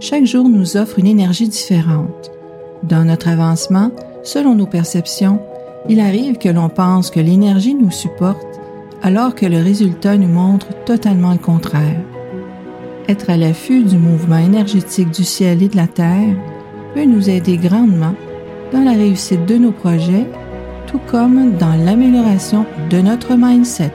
chaque jour nous offre une énergie différente. Dans notre avancement, selon nos perceptions, il arrive que l'on pense que l'énergie nous supporte alors que le résultat nous montre totalement le contraire. Être à l'affût du mouvement énergétique du ciel et de la terre peut nous aider grandement dans la réussite de nos projets, tout comme dans l'amélioration de notre mindset.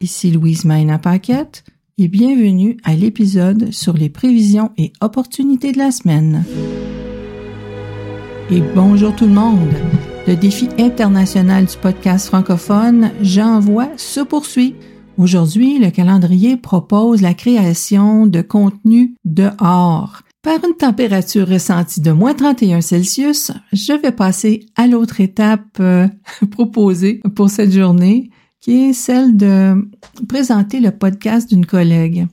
Ici Louise Maina Paquette et bienvenue à l'épisode sur les prévisions et opportunités de la semaine. Et bonjour tout le monde. Le défi international du podcast francophone J'envoie se poursuit. Aujourd'hui, le calendrier propose la création de contenu dehors. Par une température ressentie de moins 31 Celsius, je vais passer à l'autre étape euh, proposée pour cette journée, qui est celle de présenter le podcast d'une collègue.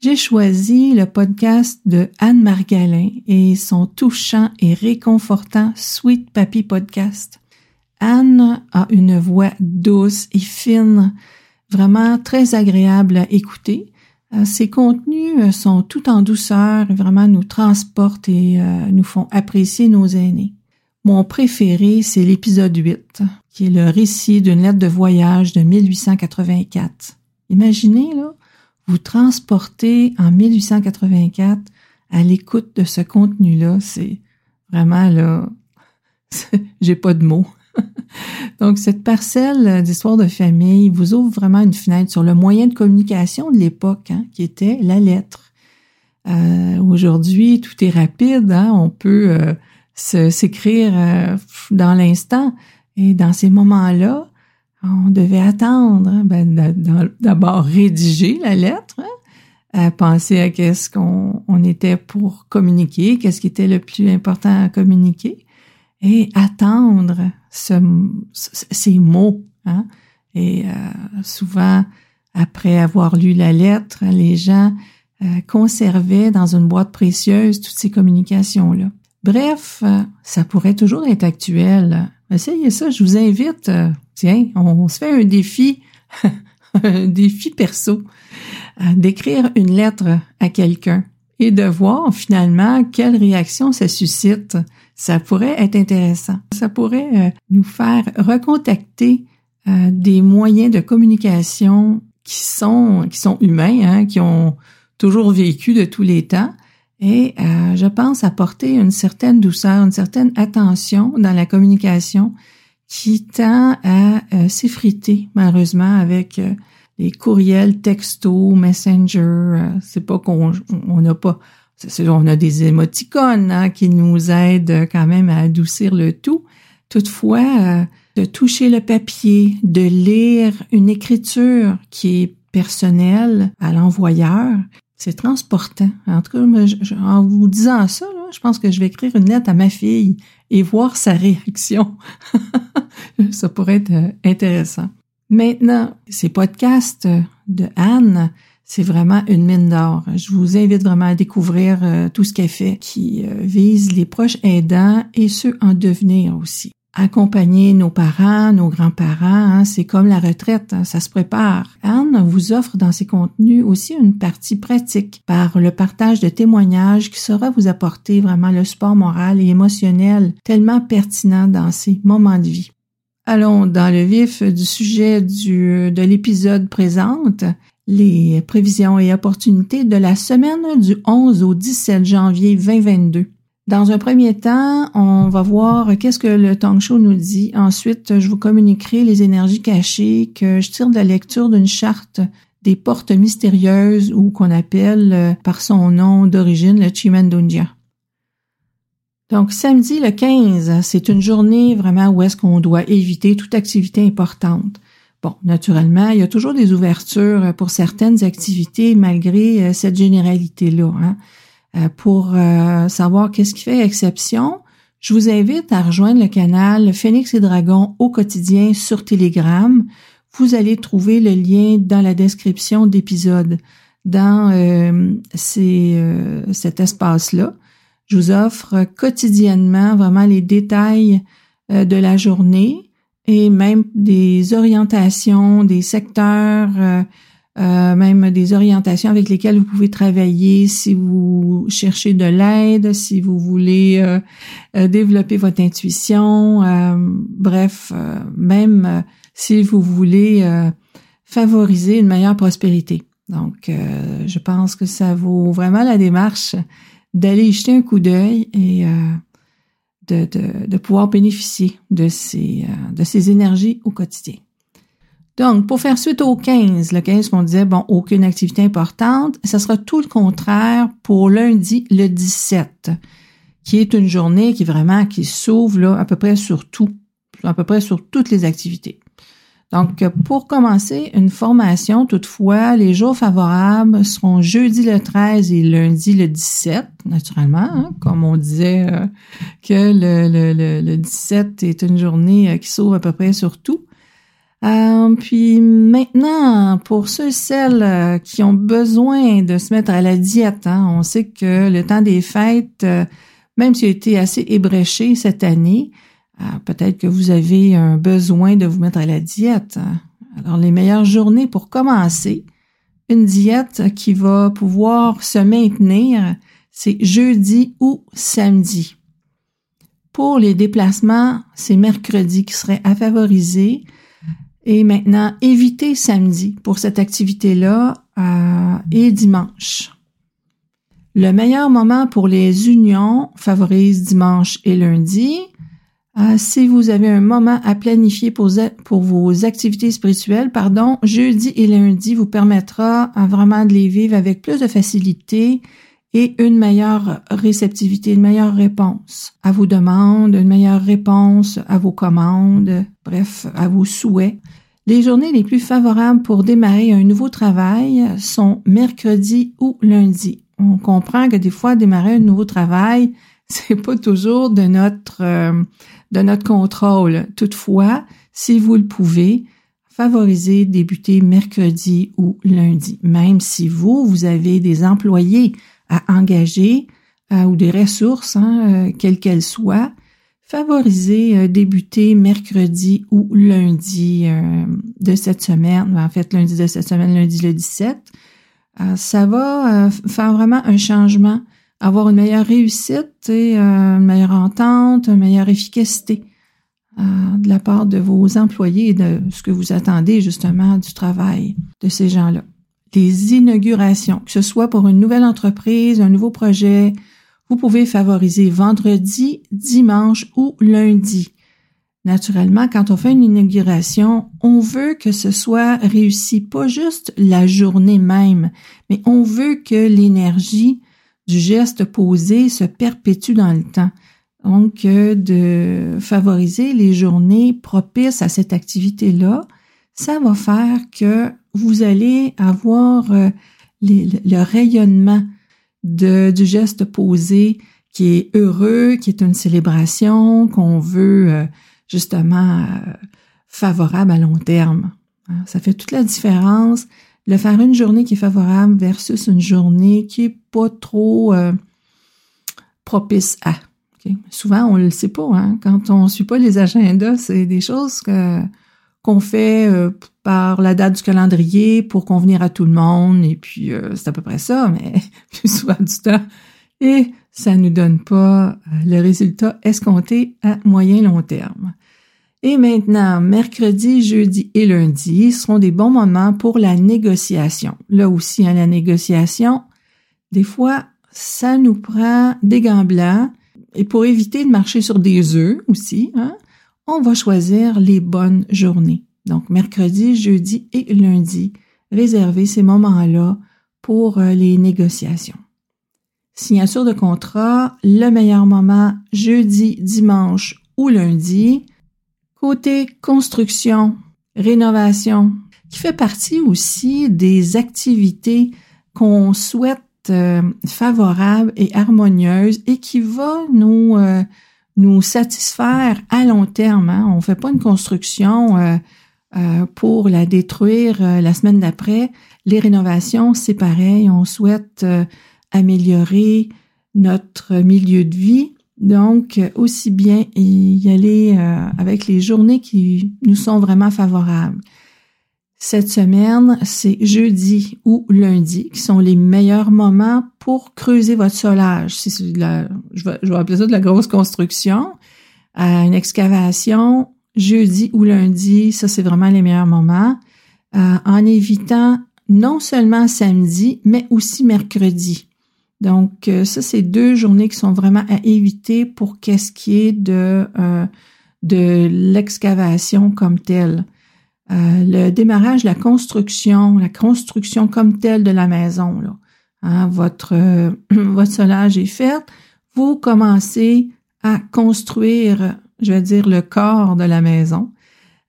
J'ai choisi le podcast de Anne Margalin et son touchant et réconfortant Sweet Papi Podcast. Anne a une voix douce et fine, vraiment très agréable à écouter. Euh, ses contenus sont tout en douceur, vraiment nous transportent et euh, nous font apprécier nos aînés. Mon préféré, c'est l'épisode 8, qui est le récit d'une lettre de voyage de 1884. Imaginez, là, vous transporter en 1884 à l'écoute de ce contenu-là, c'est vraiment, là, j'ai pas de mots. Donc, cette parcelle d'histoire de famille vous ouvre vraiment une fenêtre sur le moyen de communication de l'époque, hein, qui était la lettre. Euh, Aujourd'hui, tout est rapide, hein, on peut euh, s'écrire euh, dans l'instant. Et dans ces moments-là, on devait attendre, ben, d'abord rédiger la lettre, hein, penser à qu'est-ce qu'on on était pour communiquer, qu'est-ce qui était le plus important à communiquer, et attendre ce, ces mots. Hein. Et euh, souvent, après avoir lu la lettre, les gens euh, conservaient dans une boîte précieuse toutes ces communications-là. Bref, euh, ça pourrait toujours être actuel. Essayez ça, je vous invite. Euh, tiens, on, se fait un défi, un défi perso, euh, d'écrire une lettre à quelqu'un et de voir finalement quelle réaction ça suscite. Ça pourrait être intéressant. Ça pourrait nous faire recontacter des moyens de communication qui sont qui sont humains, hein, qui ont toujours vécu de tous les temps, et euh, je pense apporter une certaine douceur, une certaine attention dans la communication qui tend à euh, s'effriter malheureusement avec euh, les courriels, textos, messenger. c'est pas qu'on on n'a pas, on a des émoticônes hein, qui nous aident quand même à adoucir le tout. Toutefois, de toucher le papier, de lire une écriture qui est personnelle à l'envoyeur, c'est transportant. En tout cas, en vous disant ça, je pense que je vais écrire une lettre à ma fille et voir sa réaction. ça pourrait être euh, intéressant. Maintenant, ces podcasts de Anne, c'est vraiment une mine d'or. Je vous invite vraiment à découvrir euh, tout ce qu'elle fait qui euh, vise les proches aidants et ceux en devenir aussi accompagner nos parents, nos grands-parents, hein, c'est comme la retraite, hein, ça se prépare. Anne vous offre dans ses contenus aussi une partie pratique par le partage de témoignages qui saura vous apporter vraiment le support moral et émotionnel tellement pertinent dans ces moments de vie. Allons dans le vif du sujet du, de l'épisode présente, les prévisions et opportunités de la semaine du 11 au 17 janvier 2022. Dans un premier temps, on va voir qu'est-ce que le Tang Show nous dit. Ensuite, je vous communiquerai les énergies cachées que je tire de la lecture d'une charte des portes mystérieuses ou qu'on appelle euh, par son nom d'origine le Chimandunja. Donc, samedi le 15, c'est une journée vraiment où est-ce qu'on doit éviter toute activité importante. Bon, naturellement, il y a toujours des ouvertures pour certaines activités malgré euh, cette généralité-là. Hein. Euh, pour euh, savoir qu'est-ce qui fait exception, je vous invite à rejoindre le canal Phoenix et Dragon au quotidien sur Telegram. Vous allez trouver le lien dans la description d'épisode dans euh, cet espace-là. Je vous offre quotidiennement vraiment les détails de la journée et même des orientations, des secteurs euh, même des orientations avec lesquelles vous pouvez travailler si vous cherchez de l'aide, si vous voulez euh, euh, développer votre intuition, bref, même si vous voulez favoriser une meilleure prospérité. Donc, je pense que ça vaut vraiment la démarche d'aller y jeter un coup d'œil et de, de, de, pouvoir bénéficier de ces, de ces énergies au quotidien. Donc, pour faire suite au 15, le 15 qu'on disait, bon, aucune activité importante, ça sera tout le contraire pour lundi, le 17, qui est une journée qui vraiment, qui s'ouvre là, à peu près sur tout, à peu près sur toutes les activités. Donc, pour commencer une formation, toutefois, les jours favorables seront jeudi le 13 et lundi le 17, naturellement, hein, comme on disait euh, que le, le, le, 17 est une journée euh, qui s'ouvre à peu près sur tout. Euh, puis maintenant, pour ceux et celles euh, qui ont besoin de se mettre à la diète, hein, on sait que le temps des fêtes, euh, même s'il a été assez ébréché cette année, peut-être que vous avez un besoin de vous mettre à la diète. Hein. Alors, les meilleures journées pour commencer une diète qui va pouvoir se maintenir, c'est jeudi ou samedi. Pour les déplacements, c'est mercredi qui serait à favoriser. Et maintenant, évitez samedi pour cette activité-là euh, et dimanche. Le meilleur moment pour les unions favorise dimanche et lundi. Euh, si vous avez un moment à planifier pour, vos activités spirituelles, pardon, jeudi et lundi vous permettra euh, vraiment de les vivre avec plus de facilité et une meilleure réceptivité, une meilleure réponse à vos demandes, une meilleure réponse à vos commandes, bref, à vos souhaits. Les journées les plus favorables pour démarrer un nouveau travail sont mercredi ou lundi. On comprend que des fois démarrer un nouveau travail, c'est pas toujours de notre euh, de notre contrôle. Toutefois, si vous le pouvez, favorisez débuter mercredi ou lundi. Même si vous vous avez des employés à engager euh, ou des ressources, hein, euh, quelles qu'elles soient, favoriser euh, débuter mercredi ou lundi euh, de cette semaine, en fait lundi de cette semaine, lundi le 17, euh, ça va faire vraiment un changement, avoir une meilleure réussite et une meilleure entente, une meilleure efficacité de la part de vos employés et de ce que vous attendez justement du travail de ces gens-là. Les inaugurations, que ce soit pour une nouvelle entreprise, un nouveau projet, vous pouvez favoriser vendredi, dimanche ou lundi. Naturellement, quand on fait une inauguration, on veut que ce soit réussi pas juste la journée même, mais on veut que l'énergie du geste posé se perpétue dans le temps. Donc, euh, de favoriser les journées propices à cette activité-là, ça va faire que vous allez avoir euh, le rayonnement du geste posé qui est heureux, qui est une célébration, qu'on veut euh, justement euh, favorable à long terme. Hein. Ça fait toute la différence. Le faire une journée qui est favorable versus une journée qui est pas trop propice à. Souvent, on le sait pas. Hein? Quand on suit pas les agendas, c'est des choses qu'on fait par la date du calendrier pour convenir à tout le monde, et puis euh, c'est à peu près ça, mais plus souvent du temps. Et ça nous donne pas euh, le résultat escompté à moyen long terme. Et maintenant, mercredi, jeudi et lundi seront des bons moments pour la négociation. Là aussi, hein, la négociation, des fois, ça nous prend des gants blancs. Et pour éviter de marcher sur des œufs aussi, hein, on va choisir les bonnes journées. Donc, mercredi, jeudi et lundi, réservez ces moments-là pour euh, les négociations. Signature de contrat, le meilleur moment, jeudi, dimanche ou lundi. Côté construction, rénovation, qui fait partie aussi des activités qu'on souhaite euh, favorables et harmonieuses et qui va nous euh, nous satisfaire à long terme. Hein. On ne fait pas une construction euh, euh, pour la détruire euh, la semaine d'après. Les rénovations, c'est pareil. On souhaite améliorer notre milieu de vie. Donc, aussi bien y aller avec les journées qui nous sont vraiment favorables. Cette semaine, c'est jeudi ou lundi qui sont les meilleurs moments pour creuser votre solage. Si je, vais, je vais appeler ça de la grosse construction, euh, une excavation, jeudi ou lundi, ça c'est vraiment les meilleurs moments, euh, en évitant non seulement samedi, mais aussi mercredi. Donc, euh, ça, c'est deux journées qui sont vraiment à éviter pour qu'est-ce qui est de, de l'excavation comme telle. Euh, le démarrage, la construction, la construction comme telle de la maison. Là. Hein, votre, euh, votre solage est fait. Vous commencez à construire, je vais dire, le corps de la maison.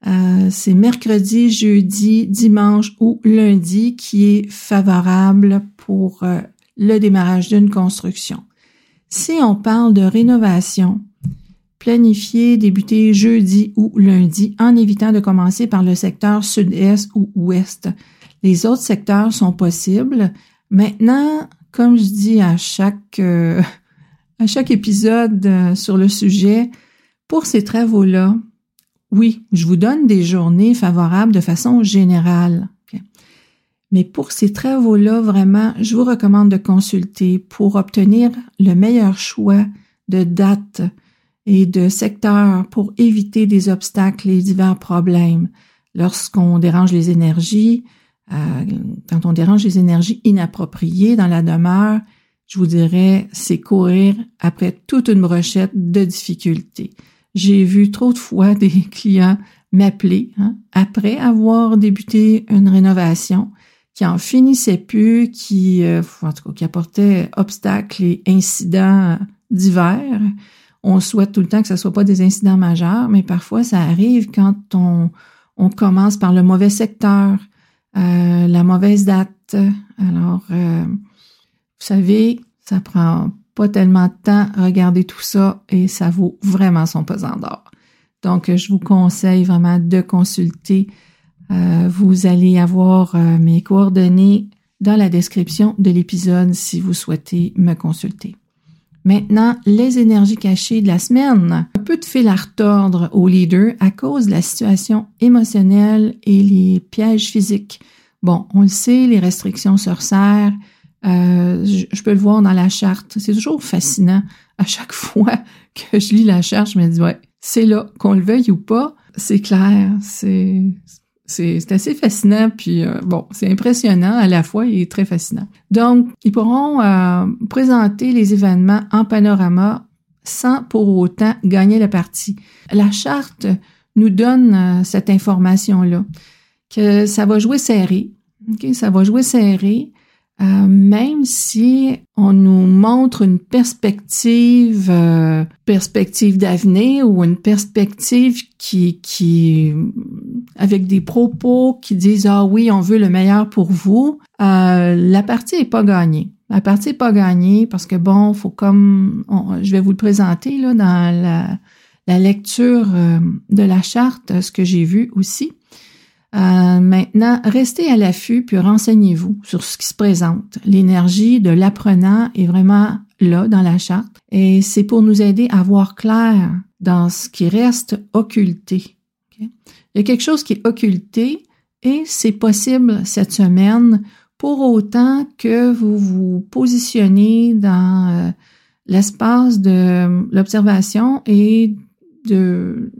Euh, c'est mercredi, jeudi, dimanche ou lundi qui est favorable pour le démarrage d'une construction. Si on parle de rénovation, planifier débuter jeudi ou lundi en évitant de commencer par le secteur sud-est ou ouest. Les autres secteurs sont possibles. Maintenant, comme je dis à chaque euh, à chaque épisode euh, sur le sujet, pour ces travaux-là, oui, je vous donne des journées favorables de façon générale. Mais pour ces travaux-là, vraiment, je vous recommande de consulter pour obtenir le meilleur choix de date, et de secteurs pour éviter des obstacles et divers problèmes. Lorsqu'on dérange les énergies, euh, quand on dérange les énergies inappropriées dans la demeure, je vous dirais, c'est courir après toute une brochette de difficultés. J'ai vu trop de fois des clients m'appeler hein, après avoir débuté une rénovation qui en finissait plus, qui, euh, en tout cas, qui apportait obstacles et incidents divers on souhaite tout le temps que ce ne soit pas des incidents majeurs, mais parfois ça arrive quand on, on commence par le mauvais secteur, euh, la mauvaise date. Alors, euh, vous savez, ça prend pas tellement de temps à regarder tout ça et ça vaut vraiment son pesant d'or. Donc, je vous conseille vraiment de consulter. Euh, vous allez avoir mes coordonnées dans la description de l'épisode si vous souhaitez me consulter. Maintenant, les énergies cachées de la semaine. Un peu de fil à retordre au leader à cause de la situation émotionnelle et les pièges physiques. Bon, on le sait, les restrictions se resserrent. Euh, je, peux le voir dans la charte. C'est toujours fascinant. À chaque fois que je lis la charte, je me dis, ouais, c'est là, qu'on le veuille ou pas, c'est clair, c'est c'est assez fascinant, puis euh, bon, c'est impressionnant à la fois et très fascinant. Donc, ils pourront euh, présenter les événements en panorama sans pour autant gagner la partie. La charte nous donne euh, cette information-là, que ça va jouer serré, ok, ça va jouer serré, euh, même si on nous montre une perspective, euh, perspective d'avenir ou une perspective qui, qui, avec des propos qui disent ah oui, on veut le meilleur pour vous, euh, la partie est pas gagnée. La partie est pas gagnée parce que bon, faut comme, je vais vous le présenter là dans la, la lecture de la charte, ce que j'ai vu aussi. Euh, maintenant, restez à l'affût puis renseignez-vous sur ce qui se présente. L'énergie de l'apprenant est vraiment là dans la charte et c'est pour nous aider à voir clair dans ce qui reste occulté. Il y a quelque chose qui est occulté et c'est possible cette semaine pour autant que vous vous positionnez dans euh, l'espace de l'observation et de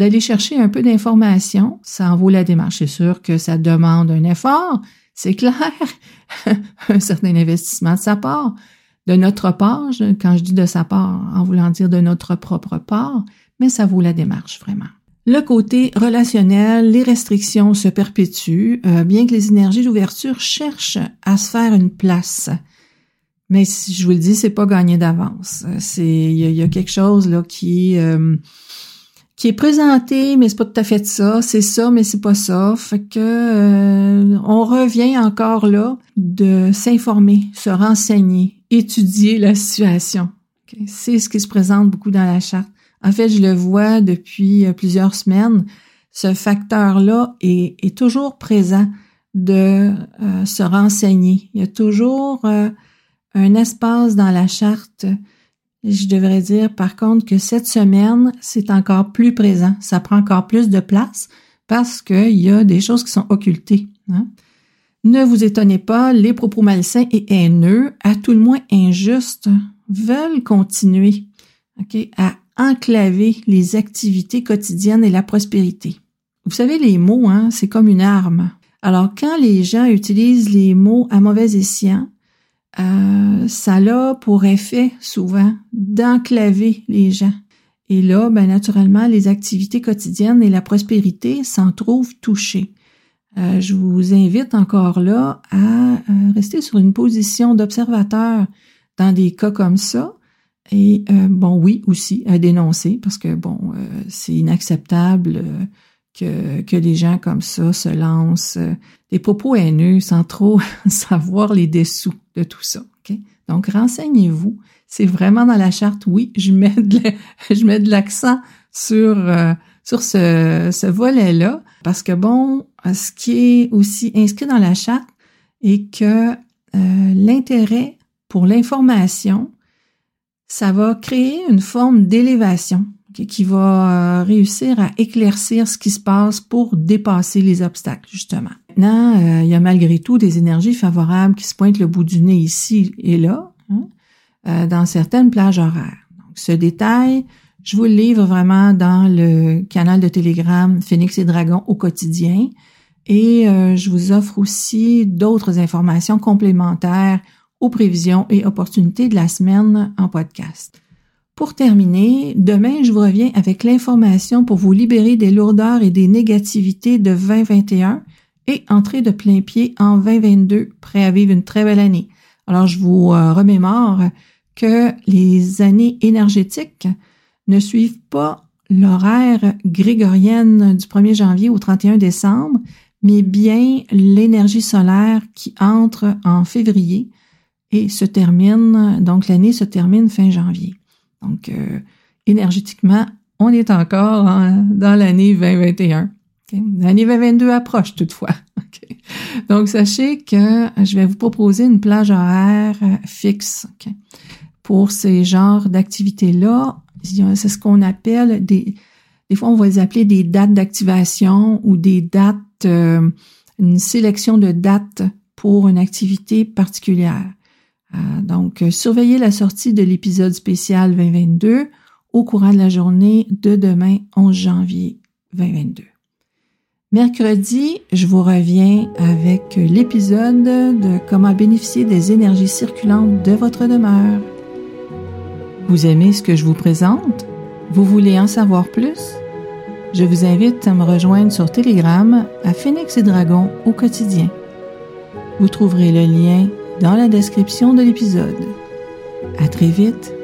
d'aller chercher un peu d'informations. Ça en vaut la démarche. C'est sûr que ça demande un effort, c'est clair, un certain investissement de sa part. De notre part, quand je dis de sa part, en voulant dire de notre propre part, mais ça vaut la démarche vraiment. Le côté relationnel, les restrictions se perpétuent, euh, bien que les énergies d'ouverture cherchent à se faire une place. Mais si je vous le dis, c'est pas gagné d'avance. C'est il y, a quelque chose là qui euh, qui est présenté, mais c'est pas tout à fait ça. C'est ça, mais c'est pas ça. Fait que euh, on revient encore là de s'informer, se renseigner, étudier la situation. C'est ce qui se présente beaucoup dans la charte. En fait, je le vois depuis euh, plusieurs semaines. Ce facteur-là est, toujours présent de euh, se renseigner. Il y a toujours un espace dans la charte je devrais dire par contre que cette semaine, c'est encore plus présent. Ça prend encore plus de place parce qu'il y a des choses qui sont occultées. Hein. Ne vous étonnez pas, les propos malsains et haineux, à tout le moins injustes, veulent continuer à enclaver les activités quotidiennes et la prospérité. Vous savez, les mots, hein, c'est comme une arme. Alors, quand les gens utilisent les mots à mauvais escient, euh, ça a pour effet souvent d'enclaver les gens. Et là, ben, naturellement, les activités quotidiennes et la prospérité s'en trouvent touchées. Euh, je vous invite encore là à euh, rester sur une position d'observateur dans des cas comme ça. Et bon, oui, aussi à dénoncer parce que bon, c'est inacceptable que, que des gens comme ça se lancent des propos haineux sans trop savoir les dessous tout ça. Donc, renseignez-vous. C'est vraiment dans la charte, oui, je mets de, l'accent sur, euh, ce volet-là, parce que bon, ce qui est aussi inscrit dans la charte est que euh, l'intérêt pour l'information, ça va créer une forme d'élévation qui va euh, réussir à éclaircir ce qui se passe pour dépasser les obstacles, justement. Maintenant, euh, il y a malgré tout des énergies favorables qui se pointent le bout du nez ici et là, hein, euh, dans certaines plages horaires. Donc, ce détail, je vous le livre vraiment dans le canal de Telegram Phoenix et Dragon au quotidien. Et je vous offre aussi d'autres informations complémentaires aux prévisions et opportunités de la semaine en podcast. Pour terminer, demain, je vous reviens avec l'information pour vous libérer des lourdeurs et des négativités de 2021 et entrer de plein pied en 2022, prêt à vivre une très belle année. Alors, je vous euh, remémore que les années énergétiques ne suivent pas l'horaire grégorienne du 1er janvier au 31 décembre, mais bien l'énergie solaire qui entre en février et se termine, donc l'année se termine fin janvier. Donc, euh, énergétiquement, on est encore dans l'année 2021. L'année 2022 approche toutefois. Donc, sachez que je vais vous proposer une plage horaire fixe pour ces genres d'activités-là. C'est ce qu'on appelle des... Des fois, on va les appeler des dates d'activation ou des dates, euh, une sélection de dates pour une activité particulière. Euh, donc, euh, surveillez la sortie de l'épisode spécial 2022 au courant de la journée de demain 11 janvier 2022. Mercredi, je vous reviens avec l'épisode de comment bénéficier des énergies circulantes de votre demeure. Vous aimez ce que je vous présente? Vous voulez en savoir plus? Je vous invite à me rejoindre sur Telegram à Phoenix et Dragon au quotidien. Vous trouverez le lien dans la description de l'épisode. À très vite